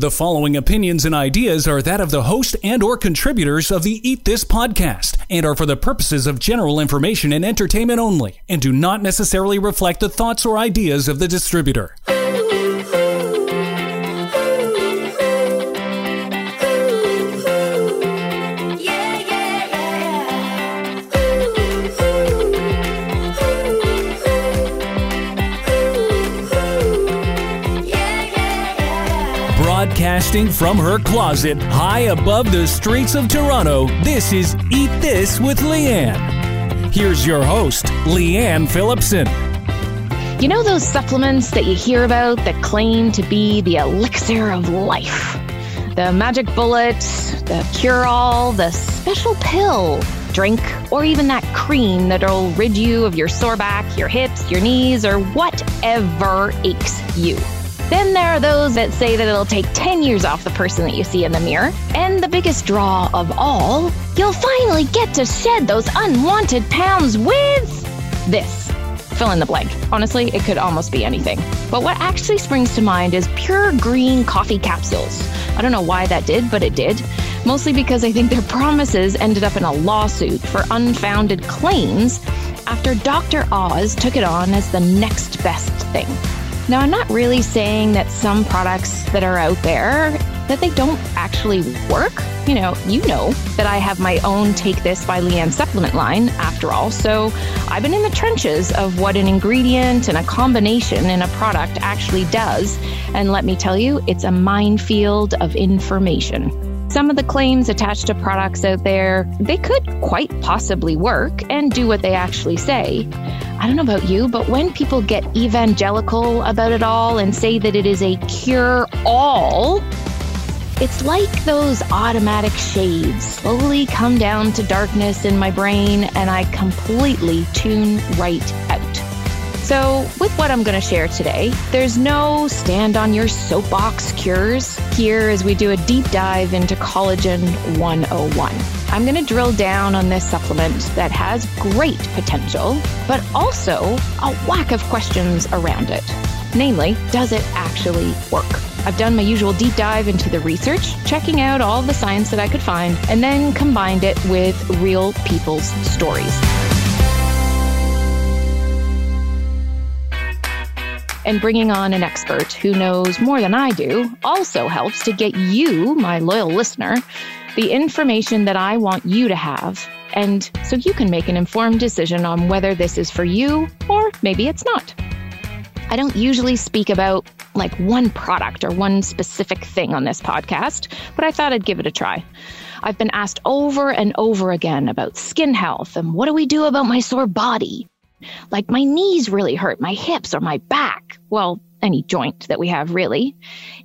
The following opinions and ideas are that of the host and or contributors of the Eat This podcast and are for the purposes of general information and entertainment only and do not necessarily reflect the thoughts or ideas of the distributor. Broadcasting from her closet high above the streets of Toronto, this is Eat This with Leanne. Here's your host, Leanne Phillipson. You know those supplements that you hear about that claim to be the elixir of life? The magic bullet, the cure all, the special pill, drink, or even that cream that'll rid you of your sore back, your hips, your knees, or whatever aches you. Then there are those that say that it'll take 10 years off the person that you see in the mirror. And the biggest draw of all, you'll finally get to shed those unwanted pounds with this. Fill in the blank. Honestly, it could almost be anything. But what actually springs to mind is pure green coffee capsules. I don't know why that did, but it did. Mostly because I think their promises ended up in a lawsuit for unfounded claims after Dr. Oz took it on as the next best thing. Now, I'm not really saying that some products that are out there that they don't actually work. You know, you know that I have my own Take This by Leanne supplement line after all. So I've been in the trenches of what an ingredient and a combination in a product actually does. And let me tell you, it's a minefield of information. Some of the claims attached to products out there, they could quite possibly work and do what they actually say. I don't know about you, but when people get evangelical about it all and say that it is a cure all, it's like those automatic shades slowly come down to darkness in my brain and I completely tune right. So, with what I'm going to share today, there's no stand on your soapbox cures here as we do a deep dive into Collagen 101. I'm going to drill down on this supplement that has great potential, but also a whack of questions around it. Namely, does it actually work? I've done my usual deep dive into the research, checking out all the science that I could find, and then combined it with real people's stories. And bringing on an expert who knows more than I do also helps to get you, my loyal listener, the information that I want you to have. And so you can make an informed decision on whether this is for you or maybe it's not. I don't usually speak about like one product or one specific thing on this podcast, but I thought I'd give it a try. I've been asked over and over again about skin health and what do we do about my sore body? Like my knees really hurt, my hips or my back. Well, any joint that we have, really.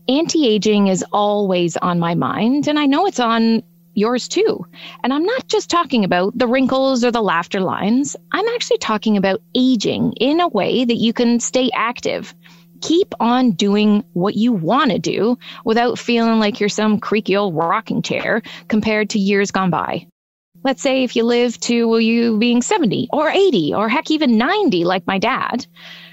Anti aging is always on my mind, and I know it's on yours too. And I'm not just talking about the wrinkles or the laughter lines, I'm actually talking about aging in a way that you can stay active. Keep on doing what you want to do without feeling like you're some creaky old rocking chair compared to years gone by. Let's say if you live to you being 70 or 80 or heck even 90 like my dad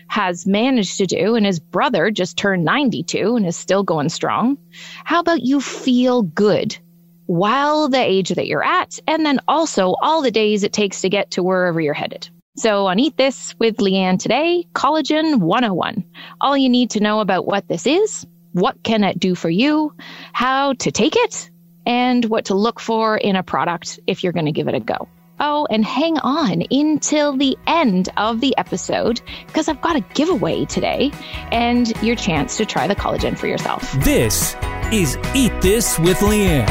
has managed to do, and his brother just turned 92 and is still going strong. How about you feel good while the age that you're at, and then also all the days it takes to get to wherever you're headed? So, on Eat This with Leanne today, Collagen 101. All you need to know about what this is, what can it do for you, how to take it, and what to look for in a product if you're going to give it a go. Oh, and hang on until the end of the episode because I've got a giveaway today and your chance to try the collagen for yourself. This is Eat This with Leanne.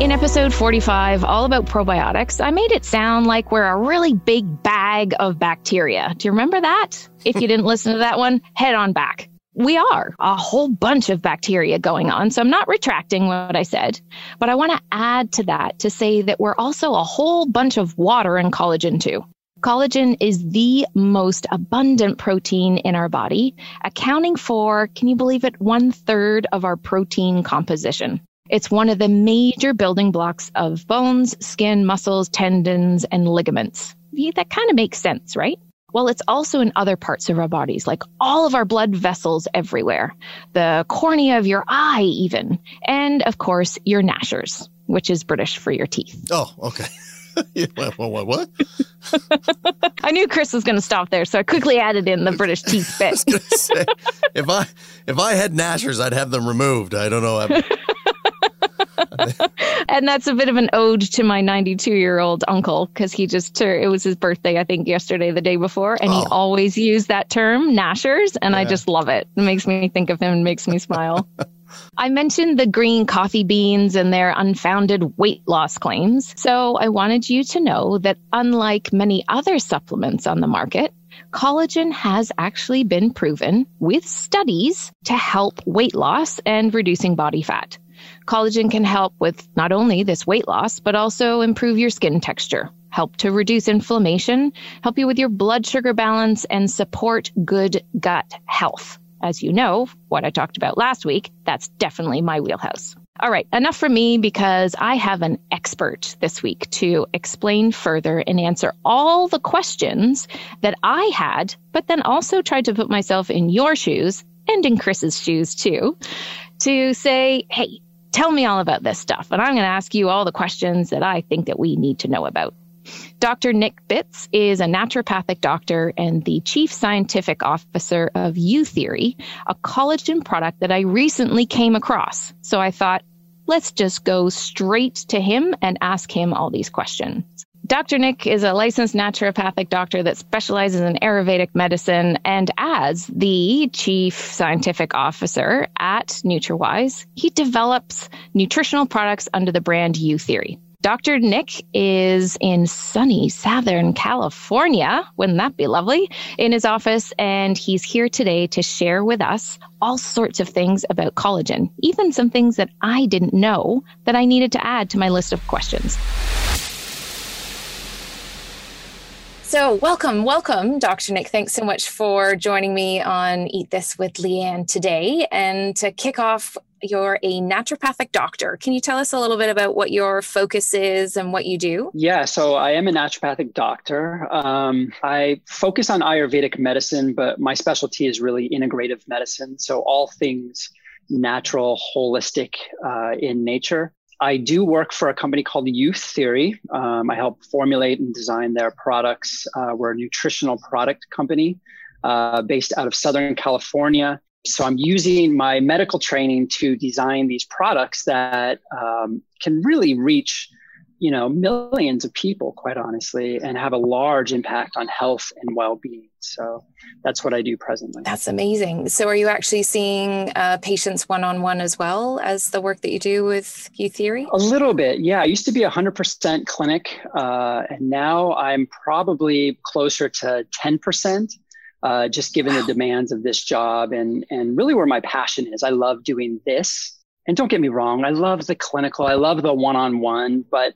In episode 45, all about probiotics, I made it sound like we're a really big bag of bacteria. Do you remember that? If you didn't listen to that one, head on back we are a whole bunch of bacteria going on. So I'm not retracting what I said, but I want to add to that to say that we're also a whole bunch of water and collagen too. Collagen is the most abundant protein in our body, accounting for, can you believe it, one third of our protein composition. It's one of the major building blocks of bones, skin, muscles, tendons, and ligaments. That kind of makes sense, right? Well, it's also in other parts of our bodies, like all of our blood vessels everywhere, the cornea of your eye, even, and of course, your gnashers, which is British for your teeth. Oh, okay. what? what, what? I knew Chris was going to stop there, so I quickly added in the British teeth bit. Say, if I if I had gnashers, I'd have them removed. I don't know. and that's a bit of an ode to my 92 year old uncle because he just it was his birthday i think yesterday the day before and oh. he always used that term gnashers and yeah. i just love it it makes me think of him and makes me smile I mentioned the green coffee beans and their unfounded weight loss claims. So I wanted you to know that unlike many other supplements on the market, collagen has actually been proven with studies to help weight loss and reducing body fat. Collagen can help with not only this weight loss, but also improve your skin texture, help to reduce inflammation, help you with your blood sugar balance, and support good gut health. As you know, what I talked about last week, that's definitely my wheelhouse. All right, enough for me because I have an expert this week to explain further and answer all the questions that I had, but then also tried to put myself in your shoes and in Chris's shoes too, to say, hey, Tell me all about this stuff. And I'm going to ask you all the questions that I think that we need to know about. Dr. Nick Bitz is a naturopathic doctor and the chief scientific officer of Youtheory, a collagen product that I recently came across. So I thought, let's just go straight to him and ask him all these questions. Dr. Nick is a licensed naturopathic doctor that specializes in Ayurvedic medicine and as the chief scientific officer at Nutrawise, he develops nutritional products under the brand Youtheory. Dr. Nick is in sunny Southern California. Wouldn't that be lovely? In his office, and he's here today to share with us all sorts of things about collagen, even some things that I didn't know that I needed to add to my list of questions. So, welcome, welcome, Dr. Nick. Thanks so much for joining me on Eat This with Leanne today. And to kick off, you're a naturopathic doctor. Can you tell us a little bit about what your focus is and what you do? Yeah, so I am a naturopathic doctor. Um, I focus on Ayurvedic medicine, but my specialty is really integrative medicine. So, all things natural, holistic uh, in nature. I do work for a company called Youtheory. Um, I help formulate and design their products. Uh, we're a nutritional product company uh, based out of Southern California. So I'm using my medical training to design these products that um, can really reach you know millions of people quite honestly and have a large impact on health and well-being. So that's what i do presently. That's amazing. So are you actually seeing uh, patients one-on-one as well as the work that you do with Youtheory a little bit yeah. I used to be 100% clinic uh, and now i'm probably closer to 10% uh, just given wow. the demands of this job and and really where my passion is. I love doing this. And don't get me wrong, I love the clinical, I love the one on one, but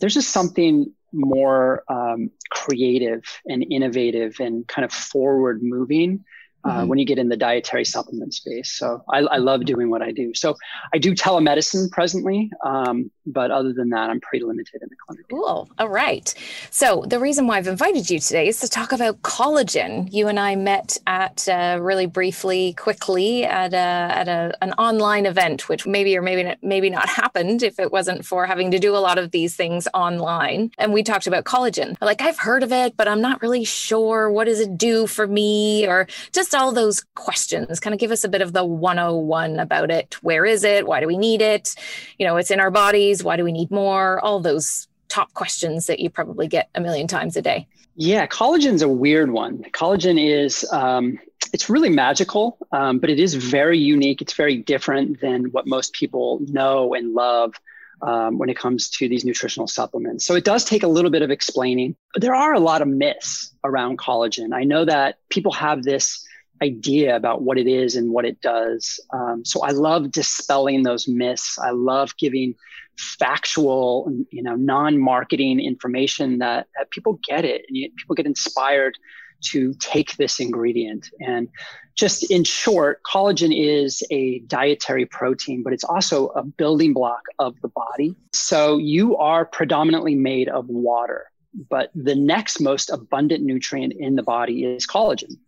there's just something more um, creative and innovative and kind of forward moving uh, mm-hmm. when you get in the dietary supplement space. So I, I, love doing what I do. So I do telemedicine presently, um, but other than that, I'm pretty limited in the clinic. Cool. All right. So the reason why I've invited you today is to talk about collagen. You and I met at uh, really briefly, quickly at a, at a, an online event, which maybe or maybe not, maybe not happened if it wasn't for having to do a lot of these things online. And we talked about collagen. Like I've heard of it, but I'm not really sure what does it do for me, or just just all those questions, kind of give us a bit of the 101 about it. Where is it? Why do we need it? You know, it's in our bodies. Why do we need more? All those top questions that you probably get a million times a day. Yeah, collagen's a weird one. Collagen is, um, it's really magical, um, but it is very unique. It's very different than what most people know and love um, when it comes to these nutritional supplements. So it does take a little bit of explaining. But there are a lot of myths around collagen. I know that people have this idea about what it is and what it does. Um, so I love dispelling those myths. I love giving factual, you know, non-marketing information that, that people get it and you, people get inspired to take this ingredient. And just in short, collagen is a dietary protein, but it's also a building block of the body. So you are predominantly made of water. but the next most abundant nutrient in the body is collagen.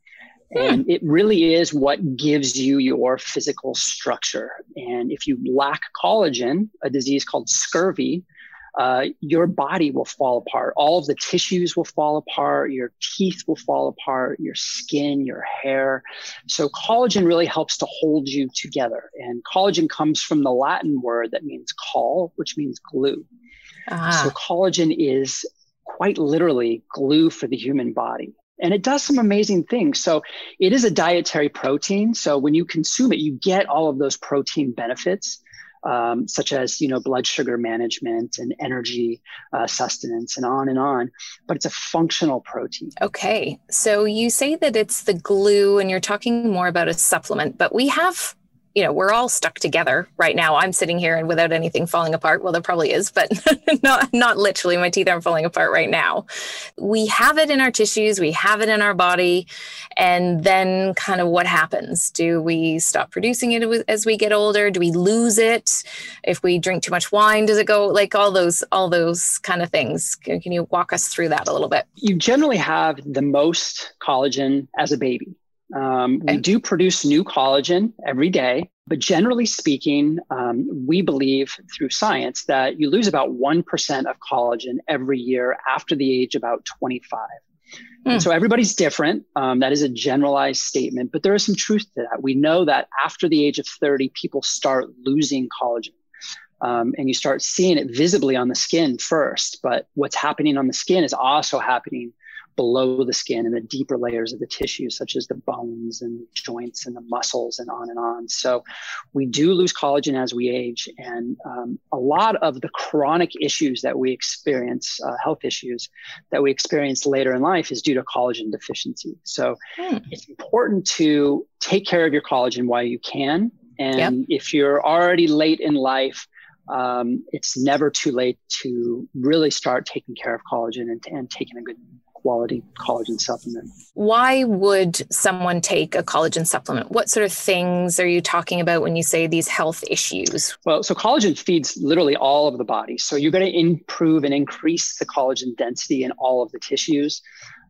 And it really is what gives you your physical structure. And if you lack collagen, a disease called scurvy, uh, your body will fall apart. All of the tissues will fall apart. Your teeth will fall apart. Your skin, your hair. So collagen really helps to hold you together. And collagen comes from the Latin word that means call, which means glue. Ah. So collagen is quite literally glue for the human body. And it does some amazing things. So it is a dietary protein. So when you consume it, you get all of those protein benefits um, such as you know blood sugar management and energy uh, sustenance and on and on but it's a functional protein okay so you say that it's the glue and you're talking more about a supplement but we have you know we're all stuck together right now. I'm sitting here and without anything falling apart. Well there probably is but not not literally. My teeth aren't falling apart right now. We have it in our tissues. We have it in our body. And then kind of what happens? Do we stop producing it as we get older? Do we lose it? If we drink too much wine does it go like all those all those kind of things. Can, you walk us through that a little bit? You generally have the most collagen as a baby um, we do produce new collagen every day, but generally speaking, um, we believe through science that you lose about 1% of collagen every year after the age about 25. Mm. So everybody's different. Um, that is a generalized statement, but there is some truth to that. We know that after the age of 30, people start losing collagen. Um, and you start seeing it visibly on the skin first. But what's happening on the skin is also happening below the skin and the deeper layers of the tissue, such as the bones and joints and the muscles and on and on. So we do lose collagen as we age. And um, a lot of the chronic issues that we experience, uh, health issues that we experience later in life, is due to collagen deficiency. So hmm. it's important to take care of your collagen while you can. And yep. if you're already late in life, um, it's never too late to really start taking care of collagen and, and taking a good quality collagen supplement. Why would someone take a collagen supplement? What sort of things are you talking about when you say these health issues? Well, so collagen feeds literally all of the body. So you're going to improve and increase the collagen density in all of the tissues.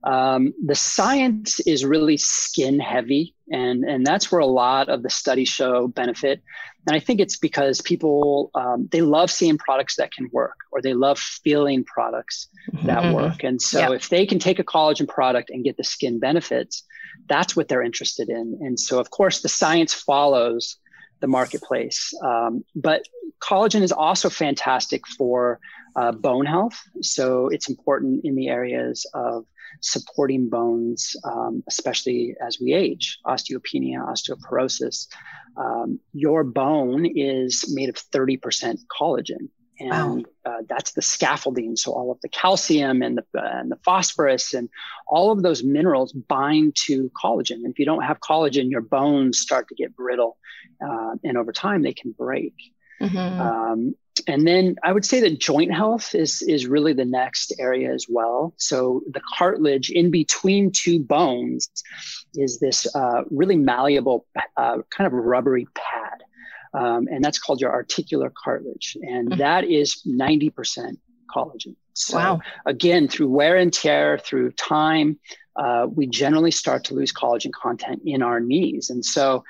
Um, the science is really skin heavy, and, and that's where a lot of the studies show benefit. And I think it's because people um, they love seeing products that can work, or they love feeling products that mm-hmm. work. And so, yep. if they can take a collagen product and get the skin benefits, that's what they're interested in. And so, of course, the science follows the marketplace. Um, but collagen is also fantastic for uh, bone health. So it's important in the areas of supporting bones, um, especially as we age, osteopenia, osteoporosis. Um, your bone is made of 30% collagen. And wow. uh, that's the scaffolding. So all of the calcium and the, uh, and the phosphorus and all of those minerals bind to collagen. And if you don't have collagen, your bones start to get brittle. Uh, and over time, they can break. Mm-hmm. Um, and then I would say that joint health is is really the next area as well. So the cartilage in between two bones is this uh, really malleable, uh, kind of rubbery pad, um, and that's called your articular cartilage, and mm-hmm. that is ninety percent collagen. So wow. again, through wear and tear, through time, uh, we generally start to lose collagen content in our knees. And so,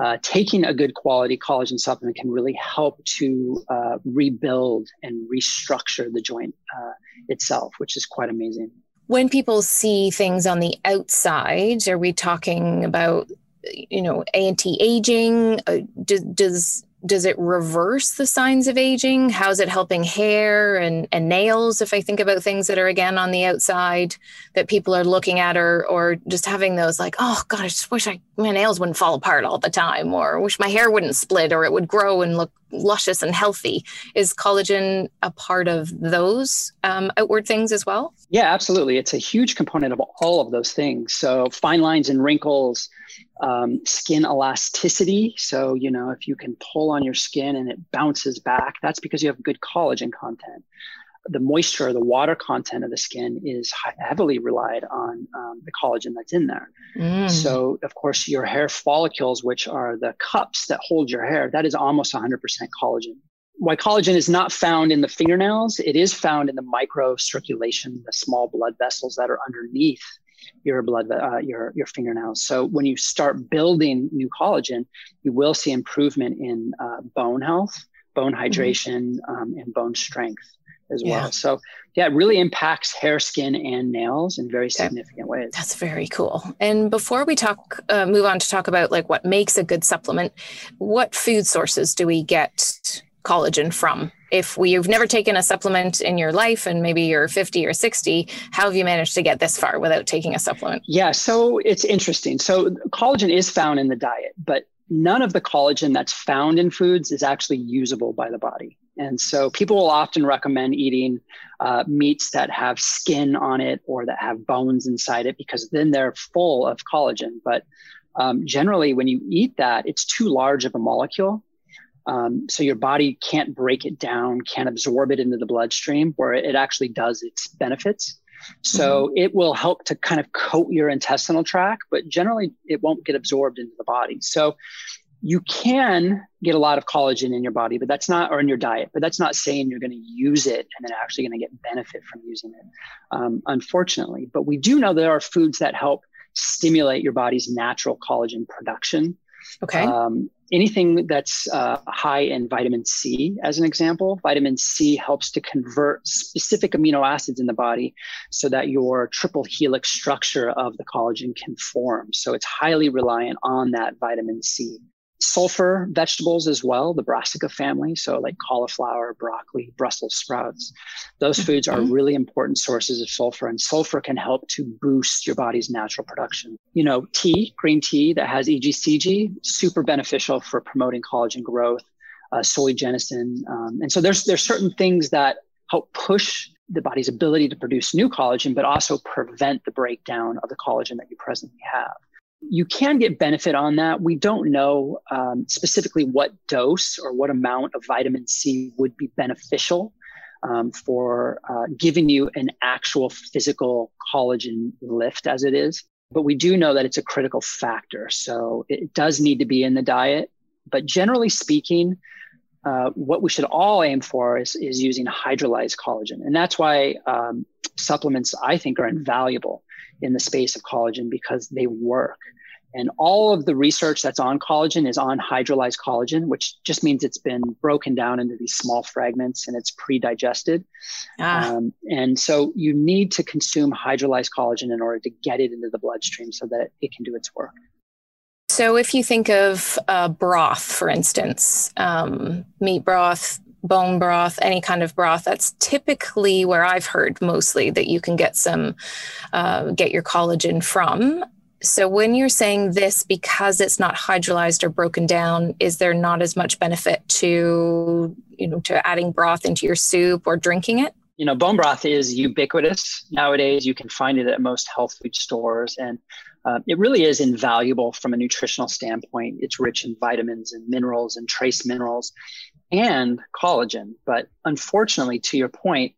uh, taking a good quality collagen supplement can really help to uh, rebuild and restructure the joint uh, itself, which is quite amazing. When people see things on the outside, are we talking about, you know, anti-aging? Uh, does, does does it reverse the signs of aging? How's it helping hair and, and nails? If I think about things that are again on the outside that people are looking at, or or just having those like, oh God, I just wish I my nails wouldn't fall apart all the time, or wish my hair wouldn't split, or it would grow and look luscious and healthy. Is collagen a part of those um, outward things as well? Yeah, absolutely. It's a huge component of all of those things. So fine lines and wrinkles, um, skin elasticity. So, you know, if you can pull on your skin and it bounces back, that's because you have good collagen content. The moisture, the water content of the skin is heavily relied on um, the collagen that's in there. Mm. So, of course, your hair follicles, which are the cups that hold your hair, that is almost 100% collagen why collagen is not found in the fingernails, it is found in the microcirculation, the small blood vessels that are underneath your blood, uh, your your fingernails. So when you start building new collagen, you will see improvement in uh, bone health, bone mm-hmm. hydration, mm-hmm. um, and bone strength as yeah. well. So yeah, it really impacts hair, skin, and nails in very significant ways. That's very cool. And before we talk, uh, move on to talk about like what makes a good supplement, what food sources do we get collagen from? If we, you've never taken a supplement in your life and maybe you're 50 or 60, how have you managed to get this far without taking a supplement? Yeah, so it's interesting. So collagen is found in the diet, but none of the collagen that's found in foods is actually usable by the body. And so people will often recommend eating uh, meats that have skin on it or that have bones inside it because then they're full of collagen. But um, generally, when you eat that, it's too large of a molecule. Um, so your body can't break it down, can't absorb it into the bloodstream where it actually does its benefits. So mm-hmm. it will help to kind of coat your intestinal tract, but generally it won't get absorbed into the body. So you can get a lot of collagen in your body, but that's not, or in your diet, but that's not saying you're going to use it and then actually going to get benefit from using it, um, unfortunately. But we do know there are foods that help stimulate your body's natural collagen production. Okay. Um, anything that's uh, high in vitamin C, as an example, vitamin C helps to convert specific amino acids in the body so that your triple helix structure of the collagen can form. So it's highly reliant on that vitamin C sulfur vegetables as well, the brassica family. So, like cauliflower, broccoli, Brussels sprouts. Those mm-hmm. foods are really important sources of sulfur, and sulfur can help to boost your body's natural production. You know, tea, green tea that has EGCG, super beneficial for promoting collagen growth, uh, soy genistein. Um, and so, there's, there's certain things that help push the body's ability to produce new collagen, but also prevent the breakdown of the collagen that you presently have you can get benefit on that. We don't know um, specifically what dose or what amount of vitamin C would be beneficial um, for uh, giving you an actual physical collagen lift as it is. But we do know that it's a critical factor. So it does need to be in the diet. But generally speaking, uh, what we should all aim for is, is using hydrolyzed collagen. And that's why um, supplements, I think, are invaluable in the space of collagen because they work. And all of the research that's on collagen is on hydrolyzed collagen, which just means it's been broken down into these small fragments and it's pre digested. Ah. Um, and so you need to consume hydrolyzed collagen in order to get it into the bloodstream so that it can do its work. So, if you think of uh, broth, for instance, um, meat broth, bone broth, any kind of broth. That's typically where I've heard mostly that you can get some, uh, get your collagen from. So when you're saying this because it's not hydrolyzed or broken down, is there not as much benefit to, you know, to adding broth into your soup or drinking it? You know, bone broth is ubiquitous nowadays. You can find it at most health food stores, and uh, it really is invaluable from a nutritional standpoint. It's rich in vitamins and minerals and trace minerals and collagen. But unfortunately, to your point,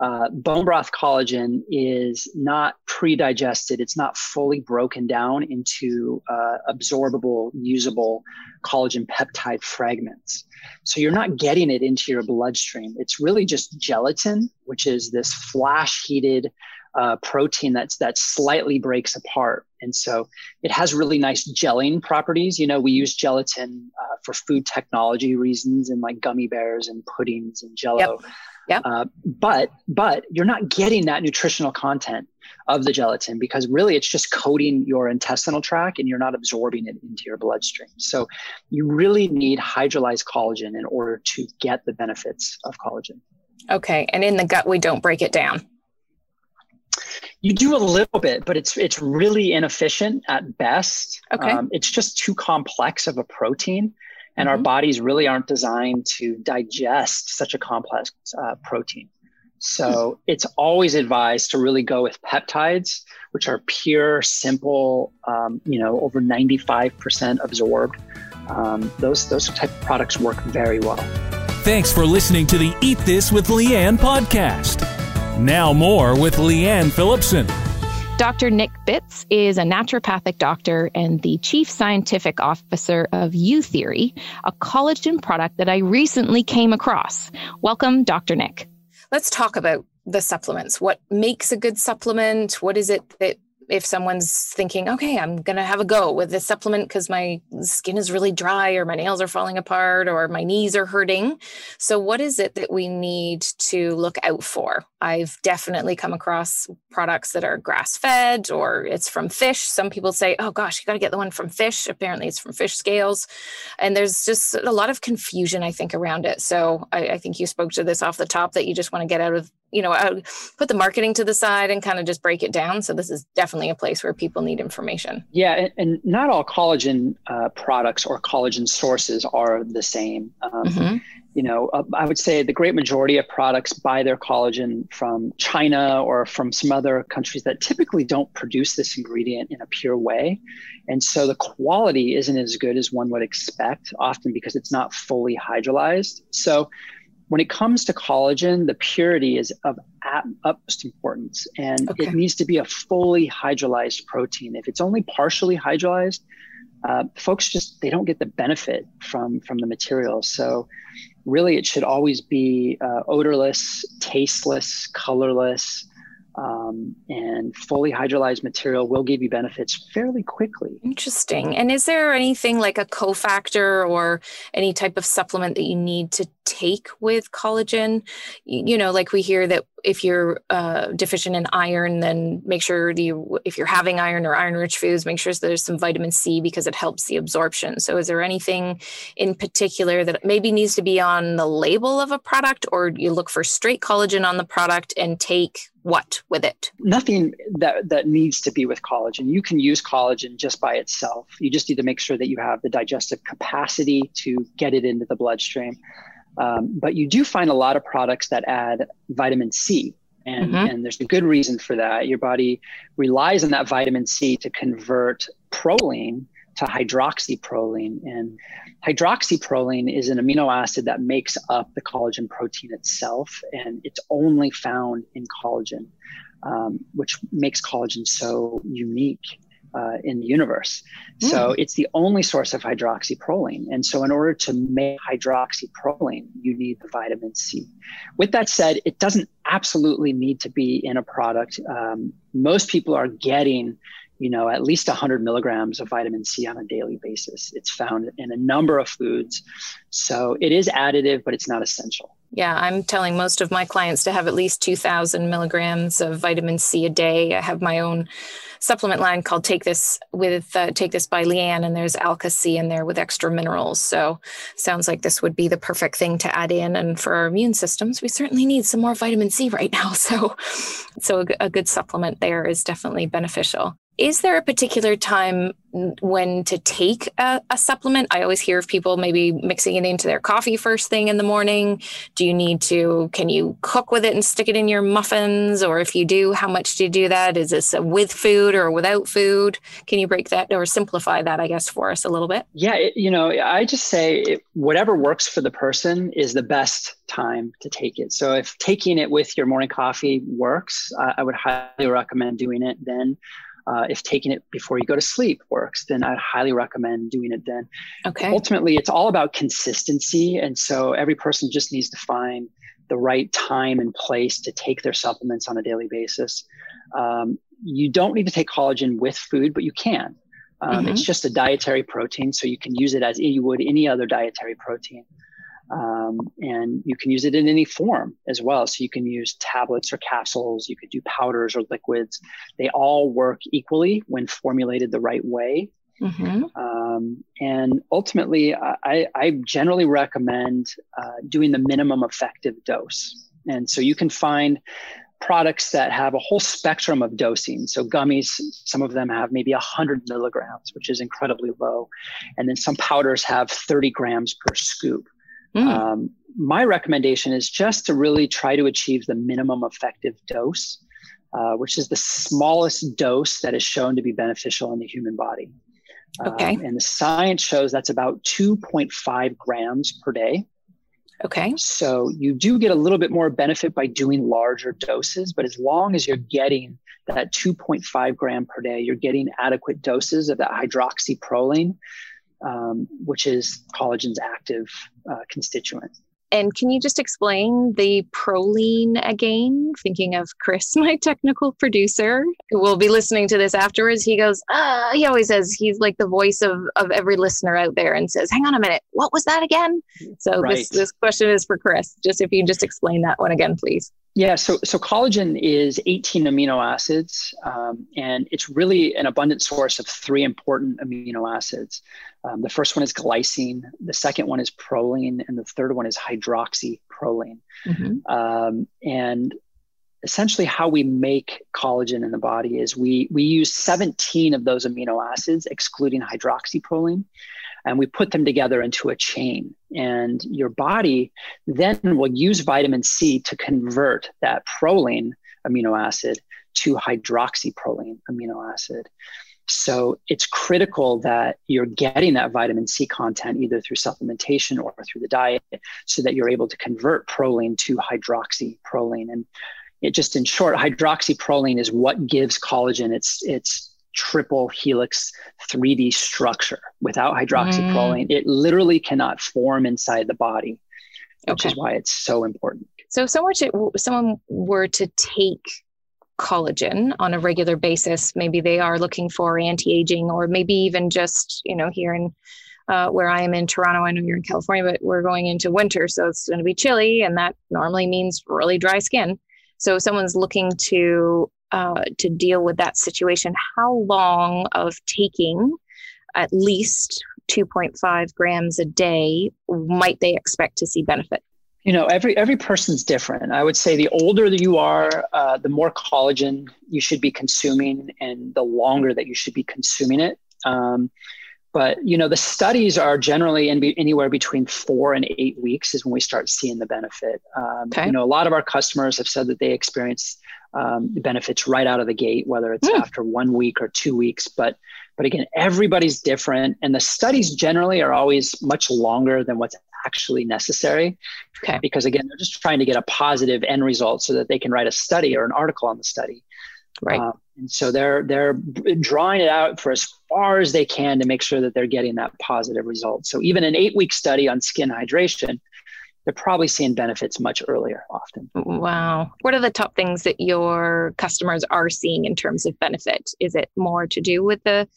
uh, bone broth collagen is not pre-digested. It's not fully broken down into uh, absorbable, usable collagen peptide fragments. So you're not getting it into your bloodstream. It's really just gelatin, which is this flash heated uh, protein that's that slightly breaks apart. And so it has really nice gelling properties. You know, we use gelatin uh, for food technology reasons and like gummy bears and puddings and jello. Yep. Yep. Uh, but but you're not getting that nutritional content of the gelatin because really it's just coating your intestinal tract and you're not absorbing it into your bloodstream. So you really need hydrolyzed collagen in order to get the benefits of collagen. Okay, and in the gut we don't break it down. You do a little bit, but it's it's really inefficient at best. Okay, um, it's just too complex of a protein and mm-hmm. our bodies really aren't designed to digest such a complex uh, protein. So hmm. it's always advised to really go with peptides, which are pure, simple, um, you know, over 95% absorbed. Um, those, those type of products work very well. Thanks for listening to the Eat This with Leanne podcast. Now more with Leanne Phillipson. Dr. Nick Bitz is a naturopathic doctor and the chief scientific officer of Youtheory, a collagen product that I recently came across. Welcome, Dr. Nick. Let's talk about the supplements. What makes a good supplement? What is it that if someone's thinking, okay, I'm going to have a go with this supplement because my skin is really dry or my nails are falling apart or my knees are hurting. So, what is it that we need to look out for? I've definitely come across products that are grass fed or it's from fish. Some people say, oh gosh, you got to get the one from fish. Apparently, it's from fish scales. And there's just a lot of confusion, I think, around it. So, I, I think you spoke to this off the top that you just want to get out of you know, I would put the marketing to the side and kind of just break it down. So this is definitely a place where people need information. Yeah, and, and not all collagen uh, products or collagen sources are the same. Um, mm-hmm. You know, uh, I would say the great majority of products buy their collagen from China or from some other countries that typically don't produce this ingredient in a pure way. And so the quality isn't as good as one would expect, often because it's not fully hydrolyzed. So when it comes to collagen, the purity is of utmost importance, and okay. it needs to be a fully hydrolyzed protein. If it's only partially hydrolyzed, uh, folks just they don't get the benefit from from the material. So, really, it should always be uh, odorless, tasteless, colorless, um, and fully hydrolyzed material will give you benefits fairly quickly. Interesting. And is there anything like a cofactor or any type of supplement that you need to take with collagen? You know, like we hear that if you're uh, deficient in iron, then make sure you, if you're having iron or iron rich foods, make sure there's some vitamin C because it helps the absorption. So, is there anything in particular that maybe needs to be on the label of a product, or you look for straight collagen on the product and take what with it? Nothing that, that needs to be with collagen. You can use collagen just by itself. You just need to make sure that you have the digestive capacity to get it into the bloodstream. Um, but you do find a lot of products that add vitamin C. And, mm-hmm. and there's a good reason for that. Your body relies on that vitamin C to convert proline to hydroxyproline. And hydroxyproline is an amino acid that makes up the collagen protein itself, and it's only found in collagen, um, which makes collagen so unique. Uh, in the universe. Mm. So hmm. it's the only source of hydroxyproline. And so, in order to make hydroxyproline, you need the vitamin C. With that said, it doesn't absolutely need to be in a product. Um, most people are getting you know, at least 100 milligrams of vitamin C on a daily basis. It's found in a number of foods. So it is additive, but it's not essential. Yeah, I'm telling most of my clients to have at least 2,000 milligrams of vitamin C a day. I have my own supplement line called Take This with uh, Take This by Leanne, and there's Alka C in there with extra minerals. So sounds like this would be the perfect thing to add in. And for our immune systems, we certainly need some more vitamin C right now. So, so a, a good supplement there is definitely beneficial. Is there a particular time when to take a, a, supplement? I always hear of people maybe mixing it into their coffee first thing in the morning. Do you need to, can you cook with it and stick it in your muffins? Or if you do, how much do you do that? Is this with food or without food? Can you break that or simplify that, I guess, for us a little bit? Yeah, it, you know, I just say it, whatever works for the person is the best time to take it. So if taking it with your morning coffee works, I would highly recommend doing it then. Uh, if taking it before you go to sleep works, then I'd highly recommend doing it then. Okay. Ultimately, it's all about consistency. And so every person just needs to find the right time and place to take their supplements on a daily basis. Um, you don't need to take collagen with food, but you can. Um, mm-hmm. It's just a dietary protein, so you can use it as you would any other dietary protein. Um, and you can use it in any form as well. So you can use tablets or capsules, you could do powders or liquids. They all work equally when formulated the right way. Mm-hmm. Um, and ultimately, I, I generally recommend uh, doing the minimum effective dose. And so you can find products that have a whole spectrum of dosing. So gummies, some of them have maybe 100 milligrams, which is incredibly low. And then some powders have 30 grams per scoop. Mm. Um, my recommendation is just to really try to achieve the minimum effective dose, uh, which is the smallest dose that is shown to be beneficial in the human body. Okay. Um, and the science shows that's about 2.5 grams per day. Okay. So you do get a little bit more benefit by doing larger doses, but as long as you're getting that 2.5 gram per day, you're getting adequate doses of that hydroxyproline, um, which is collagen's active uh, constituent. And can you just explain the proline again? Thinking of Chris, my technical producer, who will be listening to this afterwards. He goes, ah, he always says he's like the voice of, of every listener out there and says, hang on a minute, what was that again? So right. this, this question is for Chris. Just if you just explain that one again, please. Yeah, so so collagen is 18 amino acids, um, and it's really an abundant source of three important amino acids. Um, the first one is glycine, the second one is proline, and the third one is hydroxyproline. Mm-hmm. Um, and essentially, how we make collagen in the body is we we use 17 of those amino acids, excluding hydroxyproline and we put them together into a chain. And your body then will use vitamin C to convert that proline amino acid to hydroxyproline amino acid. So it's critical that you're getting that vitamin C content either through supplementation or through the diet so that you're able to convert proline to hydroxyproline. And it just in short, hydroxyproline is what gives collagen its its triple helix 3D structure. Without hydroxyproline, mm. it literally cannot form inside the body, which okay. is why it's so important. So, if someone, to, someone were to take collagen on a regular basis, maybe they are looking for anti-aging, or maybe even just you know here in uh, where I am in Toronto. I know you're in California, but we're going into winter, so it's going to be chilly, and that normally means really dry skin. So, someone's looking to uh, to deal with that situation, how long of taking at least 2.5 grams a day might they expect to see benefit? You know, every every person's different. I would say the older that you are, uh, the more collagen you should be consuming, and the longer that you should be consuming it. Um, but you know, the studies are generally in be, anywhere between four and eight weeks is when we start seeing the benefit. Um, okay. You know, a lot of our customers have said that they experience um, the benefits right out of the gate, whether it's mm. after one week or two weeks. But but again, everybody's different, and the studies generally are always much longer than what's actually necessary. Okay. Because again, they're just trying to get a positive end result so that they can write a study or an article on the study. Right. Uh, and so they're they're drawing it out for as far as they can to make sure that they're getting that positive result. So even an eight week study on skin hydration they're probably seeing benefits much earlier often. Wow. What are the top things that your customers are seeing in terms of benefit? Is it more to do with the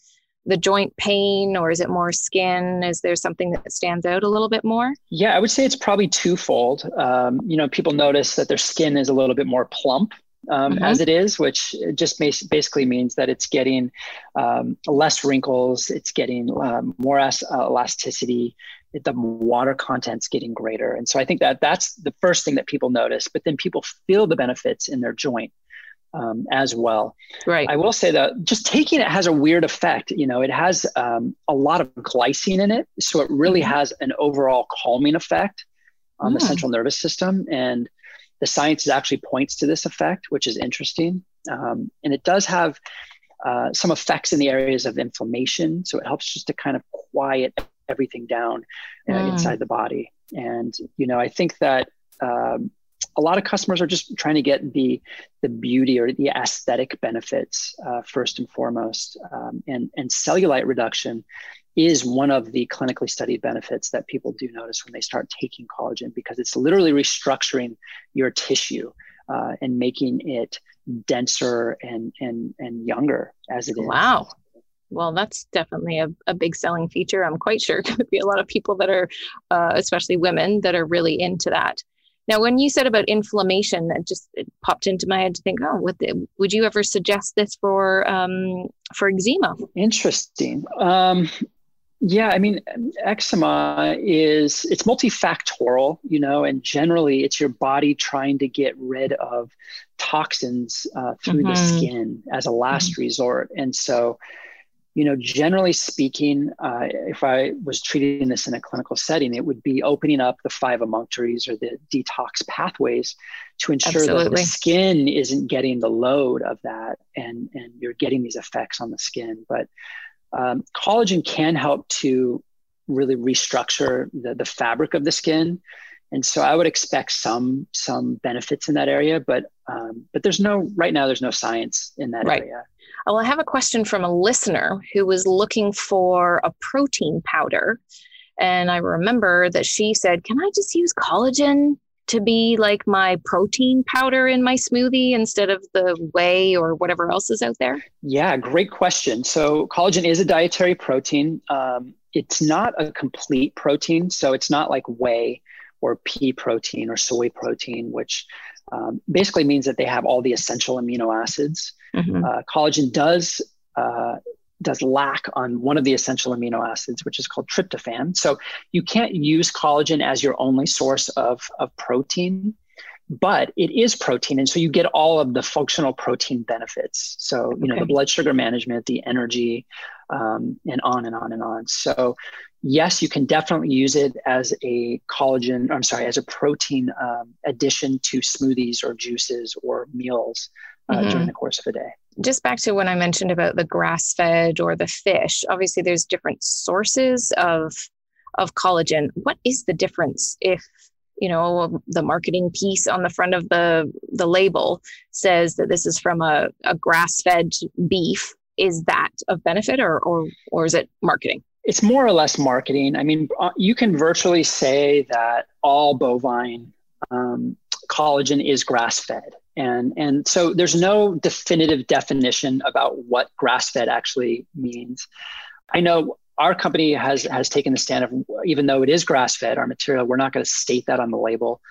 the joint pain or is it more skin? Is there something that stands out a little bit more? Yeah, I would say it's probably twofold. Um, you know, people notice that their skin is a little bit more plump um, mm-hmm. as it is, which just basically means that it's getting um, less wrinkles, it's getting um, more as- uh, elasticity, the water content's getting greater. And so I think that that's the first thing that people notice, but then people feel the benefits in their joint. Um, as well. Right. I will say that just taking it has a weird effect. You know, it has um, a lot of glycine in it, so it really mm-hmm. has an overall calming effect on mm. the central nervous system. And the science actually points to this effect, which is interesting. Um, and it does have uh, some effects in the areas of inflammation. So it helps just to kind of quiet everything down uh, mm. inside the body. And, you know, I think that um, a lot of customers are just trying to get the the beauty or the aesthetic benefits uh, first and foremost. Um, and, and cellulite reduction is one of the clinically studied benefits that people do notice when they start taking collagen because it's literally restructuring your tissue uh, and making it denser and and and younger as it is. Wow. Well, that's definitely a, a big selling feature. I'm quite sure could be a lot of people that are, uh, especially women, that are really into that. Now, when you said about inflammation, it just it popped into my head to think, oh, the, would you ever suggest this for um, for eczema? Interesting. Um, yeah, I mean, eczema is it's multifactorial, you know, and generally it's your body trying to get rid of toxins uh, through mm-hmm. the skin as a last mm-hmm. resort. And so, you know, generally speaking, uh, if I was treating this in a clinical setting, it would be opening up the five emunctories or the detox pathways to ensure Absolutely. that the skin isn't getting the load of that, and and you're getting these effects on the skin. But um, collagen can help to really restructure the, the fabric of the skin. and so I would expect some some benefits in that area, but um, but there's no right now. There's no science in that right. area. Well, I have a question from a listener who was looking for a protein powder. And I remember that she said, Can I just use collagen to be like my protein powder in my smoothie instead of the whey or whatever else is out there? Yeah, great question. So, collagen is a dietary protein. Um, it's not a complete protein. So, it's not like whey or pea protein or soy protein, which um, basically means that they have all the essential amino acids. Mm-hmm. Uh, collagen does does lack on one of the essential amino acids, which is called tryptophan. So you can't use collagen as your only source of, of protein, but it is protein. And so you get all of the functional protein benefits. So, you know, the blood sugar management, the energy, um, and on and on and on. So yes, you can definitely use it as a collagen, I'm sorry, as a protein um, addition to smoothies or juices or meals uh, mm-hmm. during the course of a day. Just back to when I mentioned about the grass fed or the fish, obviously there's different sources of of collagen. What is the difference if you know the marketing piece on the front of the the label says that this is from a, a grass fed beef is that of benefit or or or is it marketing it's more or less marketing. I mean, uh, you can virtually say that all bovine um, collagen is grass fed. And, and so there's no definitive definition about what grass fed actually means. I know our company has, has taken the stand of, even though it is grass fed, our material, we're not going to state that on the label.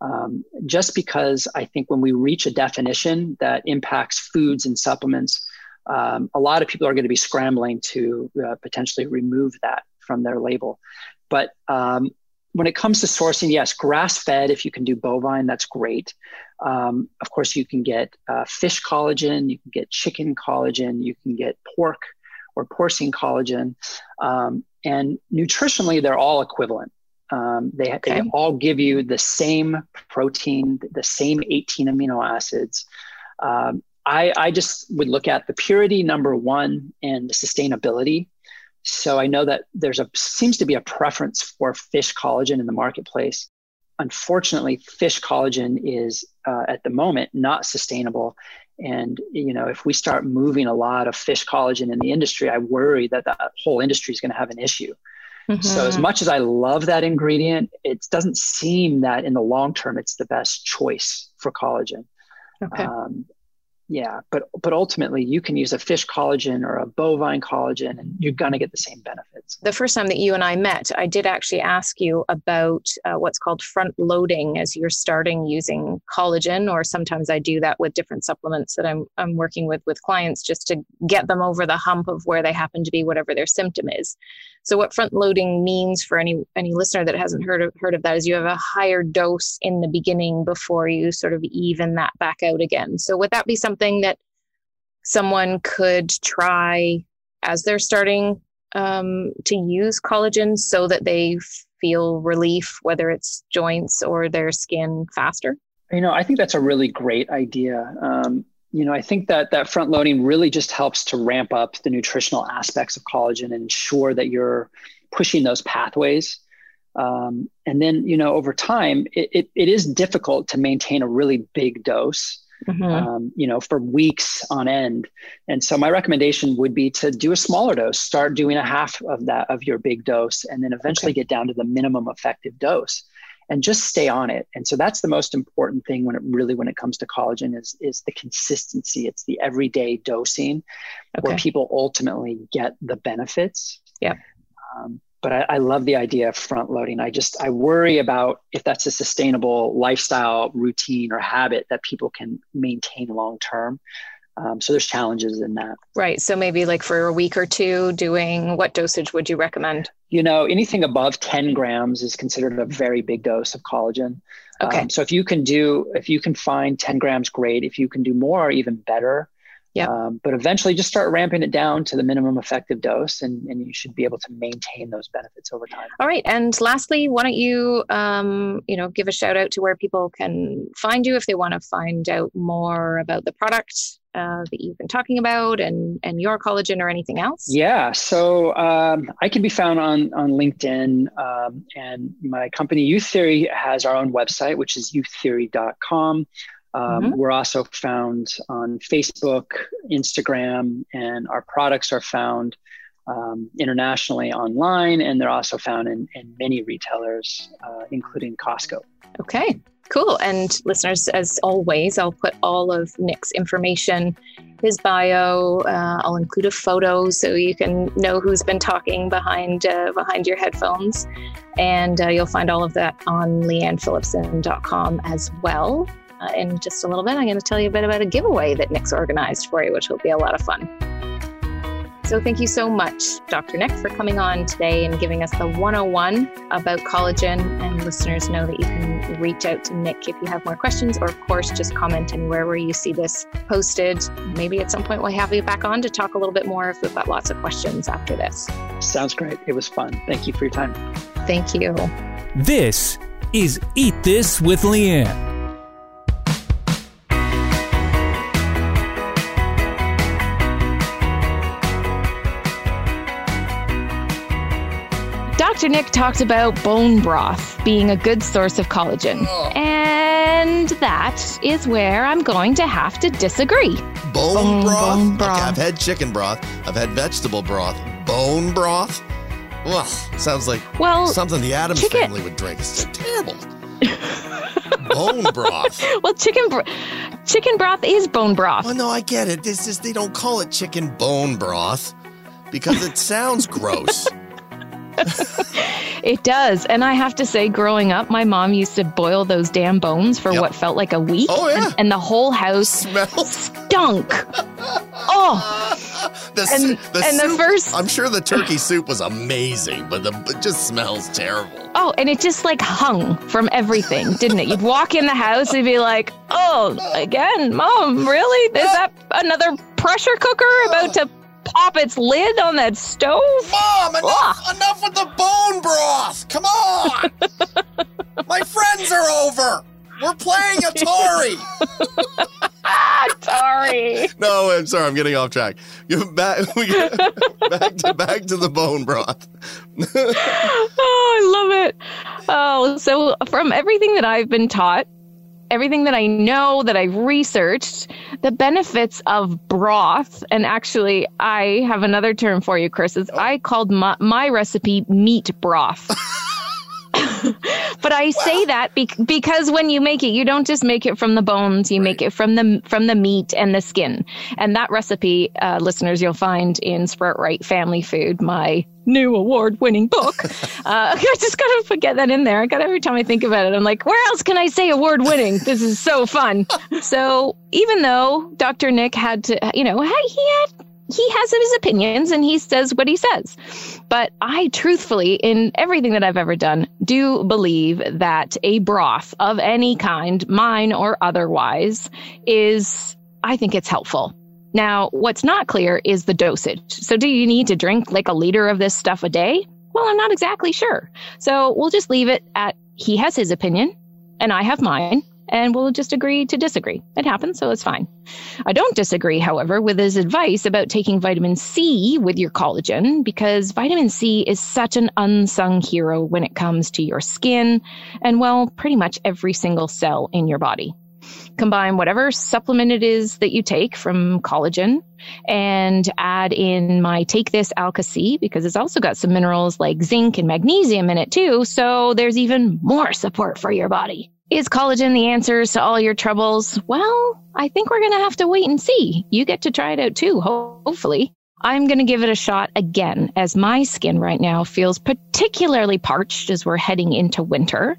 Um, just because I think when we reach a definition that impacts foods and supplements, um, a lot of people are going to be scrambling to uh, potentially remove that from their label. But um, when it comes to sourcing, yes, grass fed, if you can do bovine, that's great. Um, of course, you can get uh, fish collagen, you can get chicken collagen, you can get pork or porcine collagen. Um, and nutritionally, they're all equivalent. Um, they, okay. they all give you the same protein, the same 18 amino acids. Um, I, I just would look at the purity number one and the sustainability. So I know that there's a seems to be a preference for fish collagen in the marketplace. Unfortunately, fish collagen is uh, at the moment not sustainable. And you know, if we start moving a lot of fish collagen in the industry, I worry that the whole industry is going to have an issue. Mm-hmm. So as much as I love that ingredient, it doesn't seem that in the long term it's the best choice for collagen. Okay. Um, yeah but but ultimately you can use a fish collagen or a bovine collagen and you're going to get the same benefits the first time that you and i met i did actually ask you about uh, what's called front loading as you're starting using collagen or sometimes i do that with different supplements that i'm, I'm working with with clients just to get them over the hump of where they happen to be whatever their symptom is so what front loading means for any any listener that hasn't heard of, heard of that is you have a higher dose in the beginning before you sort of even that back out again. So would that be something that someone could try as they're starting um, to use collagen so that they feel relief, whether it's joints or their skin faster? You know, I think that's a really great idea. Um, you know, I think that that front loading really just helps to ramp up the nutritional aspects of collagen and ensure that you're pushing those pathways. Um, and then, you know, over time, it, it, it is difficult to maintain a really big dose, mm-hmm. um, you know, for weeks on end. And so my recommendation would be to do a smaller dose, start doing a half of that of your big dose, and then eventually okay. get down to the minimum effective dose and just stay on it. And so that's the most important thing when it really when it comes to collagen is is the consistency. It's the everyday dosing okay. where people ultimately get the benefits. Yeah. Um, but I, I, love the idea of front loading. I just I worry about if that's a sustainable lifestyle routine or habit that people can maintain long term. Um, so there's challenges in that. Right. So maybe like for a week or two, doing what dosage would you recommend? You know, anything above 10 grams is considered a very big dose of collagen. Okay. Um, so if you can do, if you can find 10 grams, great. If you can do more, even better. Yeah. Um, but eventually just start ramping it down to the minimum effective dose and, and you should be able to maintain those benefits over time. All right. And lastly, why don't you, um, you know, give a shout out to where people can find you if they want to find out more about the product uh, that you've been talking about and, and your collagen or anything else? Yeah, so um, I can be found on, on LinkedIn, um, and my company Youtheory has our own website, which is youtheory.com. Um, mm-hmm. We're also found on Facebook, Instagram, and our products are found um, internationally online, and they're also found in, in many retailers, uh, including Costco. Okay, cool. And listeners, as always, I'll put all of Nick's information, his bio. Uh, I'll include a photo so you can know who's been talking behind uh, behind your headphones, and uh, you'll find all of that on leannephillipson.com as well. Uh, in just a little bit, I'm going to tell you a bit about a giveaway that Nick's organized for you, which will be a lot of fun. So, thank you so much, Dr. Nick, for coming on today and giving us the 101 about collagen. And listeners know that you can reach out to Nick if you have more questions, or, of course, just comment anywhere where you see this posted. Maybe at some point we'll have you back on to talk a little bit more if we've got lots of questions after this. Sounds great. It was fun. Thank you for your time. Thank you. This is Eat This with Leanne. Dr. Nick talked about bone broth being a good source of collagen. Oh. And that is where I'm going to have to disagree. Bone, bone broth? Bone broth. Okay, I've had chicken broth, I've had vegetable broth. Bone broth? Well, sounds like well, something the Adams chicken. family would drink. It's terrible. bone broth. Well, chicken bro- chicken broth is bone broth. Well, no, I get it. This is they don't call it chicken bone broth because it sounds gross. it does. And I have to say, growing up, my mom used to boil those damn bones for yep. what felt like a week. Oh, yeah. And, and the whole house stunk. oh. The, and, the and soup, the first I'm sure the turkey soup was amazing, but the, it just smells terrible. Oh, and it just like hung from everything, didn't it? You'd walk in the house and be like, "Oh, again, mom, really? Is that another pressure cooker about to pop its lid on that stove? Mom, enough, enough with the bone broth. Come on. My friends are over. We're playing Atari. Atari. No, I'm sorry. I'm getting off track. Back, back, to, back to the bone broth. oh, I love it. Oh, so from everything that I've been taught, everything that I know that I've researched, the benefits of broth. And actually, I have another term for you, Chris. Is I called my, my recipe meat broth. but I say that be- because when you make it, you don't just make it from the bones; you right. make it from the from the meat and the skin. And that recipe, uh, listeners, you'll find in Sprout Right Family Food, my new award-winning book. uh, I just gotta put that in there. I got every time I think about it, I'm like, where else can I say award-winning? This is so fun. so even though Dr. Nick had to, you know, he had he has his opinions and he says what he says. But I truthfully, in everything that I've ever done, do believe that a broth of any kind, mine or otherwise, is, I think it's helpful. Now, what's not clear is the dosage. So, do you need to drink like a liter of this stuff a day? Well, I'm not exactly sure. So, we'll just leave it at he has his opinion and I have mine and we'll just agree to disagree. It happens, so it's fine. I don't disagree, however, with his advice about taking vitamin C with your collagen because vitamin C is such an unsung hero when it comes to your skin and, well, pretty much every single cell in your body. Combine whatever supplement it is that you take from collagen and add in my Take This Alka C because it's also got some minerals like zinc and magnesium in it too. So there's even more support for your body. Is collagen the answers to all your troubles? Well, I think we're going to have to wait and see. You get to try it out too, hopefully. I'm going to give it a shot again as my skin right now feels particularly parched as we're heading into winter.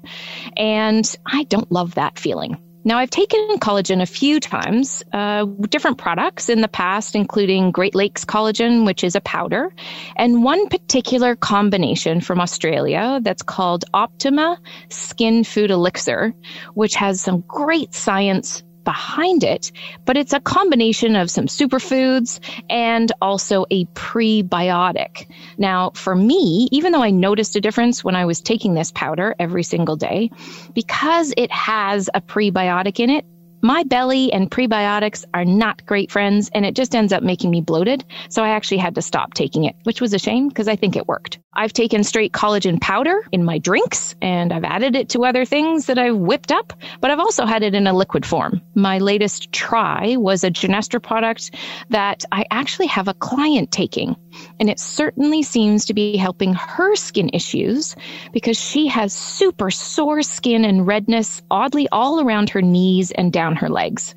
And I don't love that feeling. Now, I've taken collagen a few times, uh, different products in the past, including Great Lakes Collagen, which is a powder, and one particular combination from Australia that's called Optima Skin Food Elixir, which has some great science behind it, but it's a combination of some superfoods and also a prebiotic. Now, for me, even though I noticed a difference when I was taking this powder every single day, because it has a prebiotic in it, My belly and prebiotics are not great friends, and it just ends up making me bloated. So I actually had to stop taking it, which was a shame because I think it worked. I've taken straight collagen powder in my drinks, and I've added it to other things that I've whipped up, but I've also had it in a liquid form. My latest try was a Genestra product that I actually have a client taking, and it certainly seems to be helping her skin issues because she has super sore skin and redness, oddly, all around her knees and down her legs.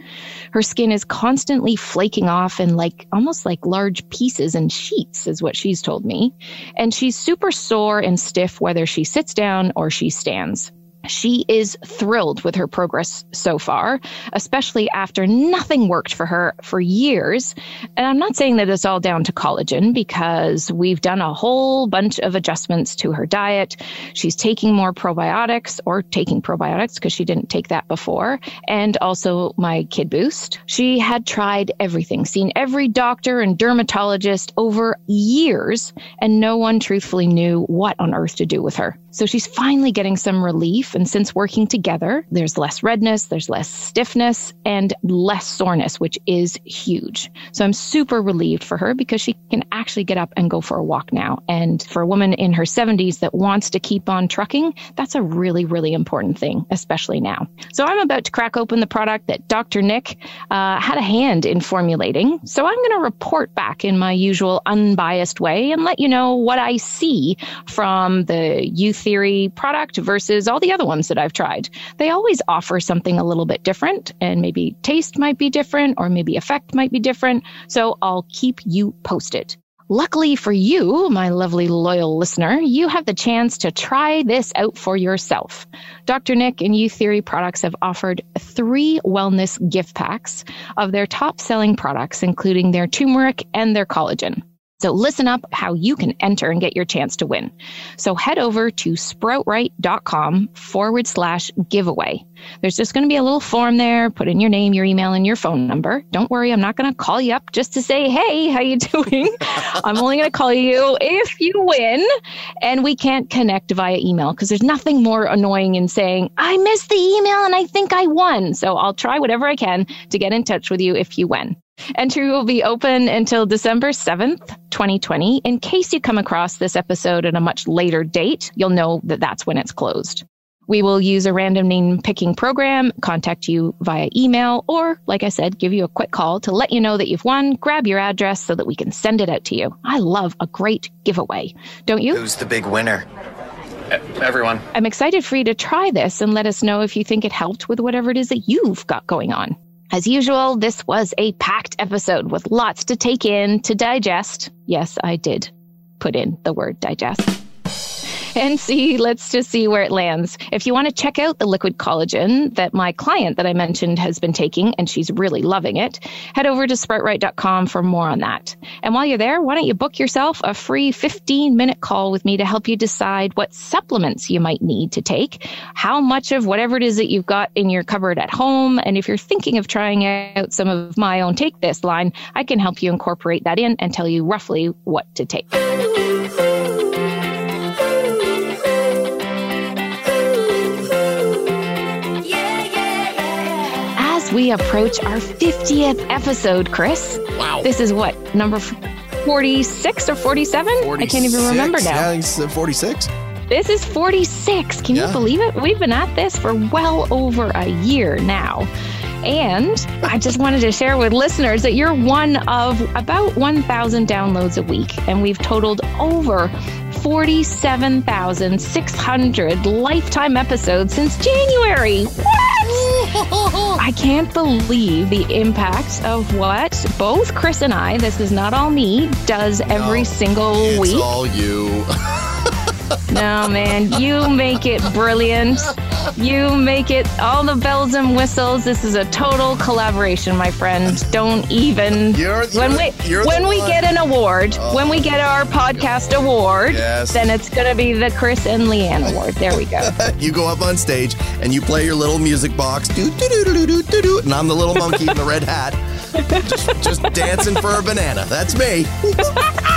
Her skin is constantly flaking off in like almost like large pieces and sheets, is what she's told me. And she's super sore and stiff whether she sits down or she stands. She is thrilled with her progress so far, especially after nothing worked for her for years. And I'm not saying that it's all down to collagen because we've done a whole bunch of adjustments to her diet. She's taking more probiotics or taking probiotics because she didn't take that before, and also my Kid Boost. She had tried everything, seen every doctor and dermatologist over years, and no one truthfully knew what on earth to do with her. So she's finally getting some relief. And since working together, there's less redness, there's less stiffness, and less soreness, which is huge. So I'm super relieved for her because she can actually get up and go for a walk now. And for a woman in her 70s that wants to keep on trucking, that's a really, really important thing, especially now. So I'm about to crack open the product that Dr. Nick uh, had a hand in formulating. So I'm going to report back in my usual unbiased way and let you know what I see from the Youtheory product versus all the other ones that I've tried. They always offer something a little bit different, and maybe taste might be different, or maybe effect might be different. So I'll keep you posted. Luckily for you, my lovely loyal listener, you have the chance to try this out for yourself. Dr. Nick and Youtheory products have offered three wellness gift packs of their top selling products, including their turmeric and their collagen. So listen up how you can enter and get your chance to win. So head over to sproutright.com forward slash giveaway. There's just going to be a little form there. Put in your name, your email, and your phone number. Don't worry, I'm not going to call you up just to say, hey, how you doing? I'm only going to call you if you win. And we can't connect via email because there's nothing more annoying in saying, I missed the email and I think I won. So I'll try whatever I can to get in touch with you if you win. Entry will be open until December 7th, 2020. In case you come across this episode at a much later date, you'll know that that's when it's closed. We will use a random name picking program, contact you via email, or, like I said, give you a quick call to let you know that you've won, grab your address so that we can send it out to you. I love a great giveaway, don't you? Who's the big winner? Everyone. I'm excited for you to try this and let us know if you think it helped with whatever it is that you've got going on. As usual, this was a packed episode with lots to take in, to digest. Yes, I did put in the word digest and see, let's just see where it lands. If you want to check out the liquid collagen that my client that I mentioned has been taking, and she's really loving it, head over to sproutright.com for more on that. And while you're there, why don't you book yourself a free 15 minute call with me to help you decide what supplements you might need to take, how much of whatever it is that you've got in your cupboard at home, and if you're thinking of trying out some of my own Take This line, I can help you incorporate that in and tell you roughly what to take. We approach our 50th episode, Chris. Wow. This is what, number 46 or 47? I can't even remember now. Yeah, it's uh, 46. This is 46. Can yeah. you believe it? We've been at this for well over a year now. And I just wanted to share with listeners that you're one of about 1,000 downloads a week. And we've totaled over 47,600 lifetime episodes since January. I can't believe the impact of what both Chris and I, this is not all me, does every no, single it's week. It's all you. no, man, you make it brilliant. You make it all the bells and whistles. This is a total collaboration, my friend. Don't even you're, when we when we get an award, oh, when we get our podcast God. award, yes. then it's gonna be the Chris and Leanne award. There we go. you go up on stage and you play your little music box, do do do do do do do, and I'm the little monkey in the red hat, just, just dancing for a banana. That's me.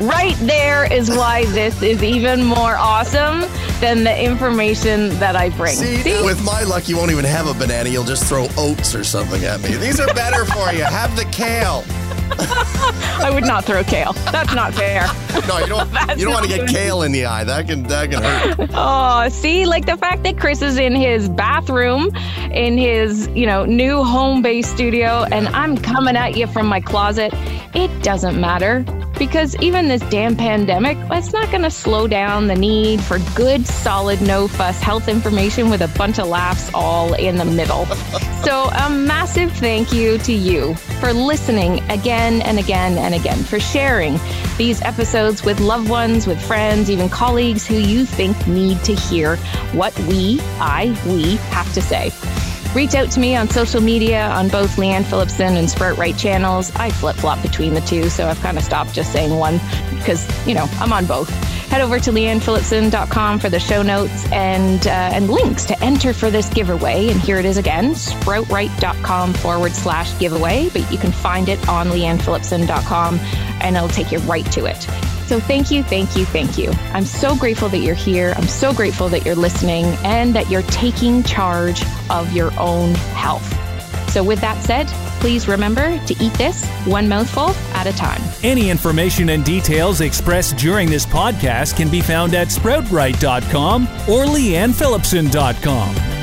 right there is why this is even more awesome than the information that I bring. See, See, with my luck, you won't even have a banana. You'll just throw oats or something at me. These are better for you. Have the kale. I would not throw kale. That's not fair. No, you don't. you don't want to get kale in the eye. That can that can hurt. Oh, see, like the fact that Chris is in his bathroom, in his you know new home base studio, and I'm coming at you from my closet. It doesn't matter because even this damn pandemic, it's not going to slow down the need for good, solid, no fuss health information with a bunch of laughs all in the middle. so, a massive thank you to you for listening again and again and again, for sharing these episodes with loved ones, with friends, even colleagues who you think need to hear what we, I, we have to say. Reach out to me on social media on both Leanne Phillipson and Sprout Right channels. I flip flop between the two, so I've kind of stopped just saying one because, you know, I'm on both. Head over to leannephillipson.com for the show notes and uh, and links to enter for this giveaway. And here it is again, sproutright.com forward slash giveaway. But you can find it on leannephillipson.com and it'll take you right to it. So thank you, thank you, thank you. I'm so grateful that you're here. I'm so grateful that you're listening and that you're taking charge of your own health. So, with that said, please remember to eat this one mouthful at a time. Any information and details expressed during this podcast can be found at sproutright.com or leannephillipson.com.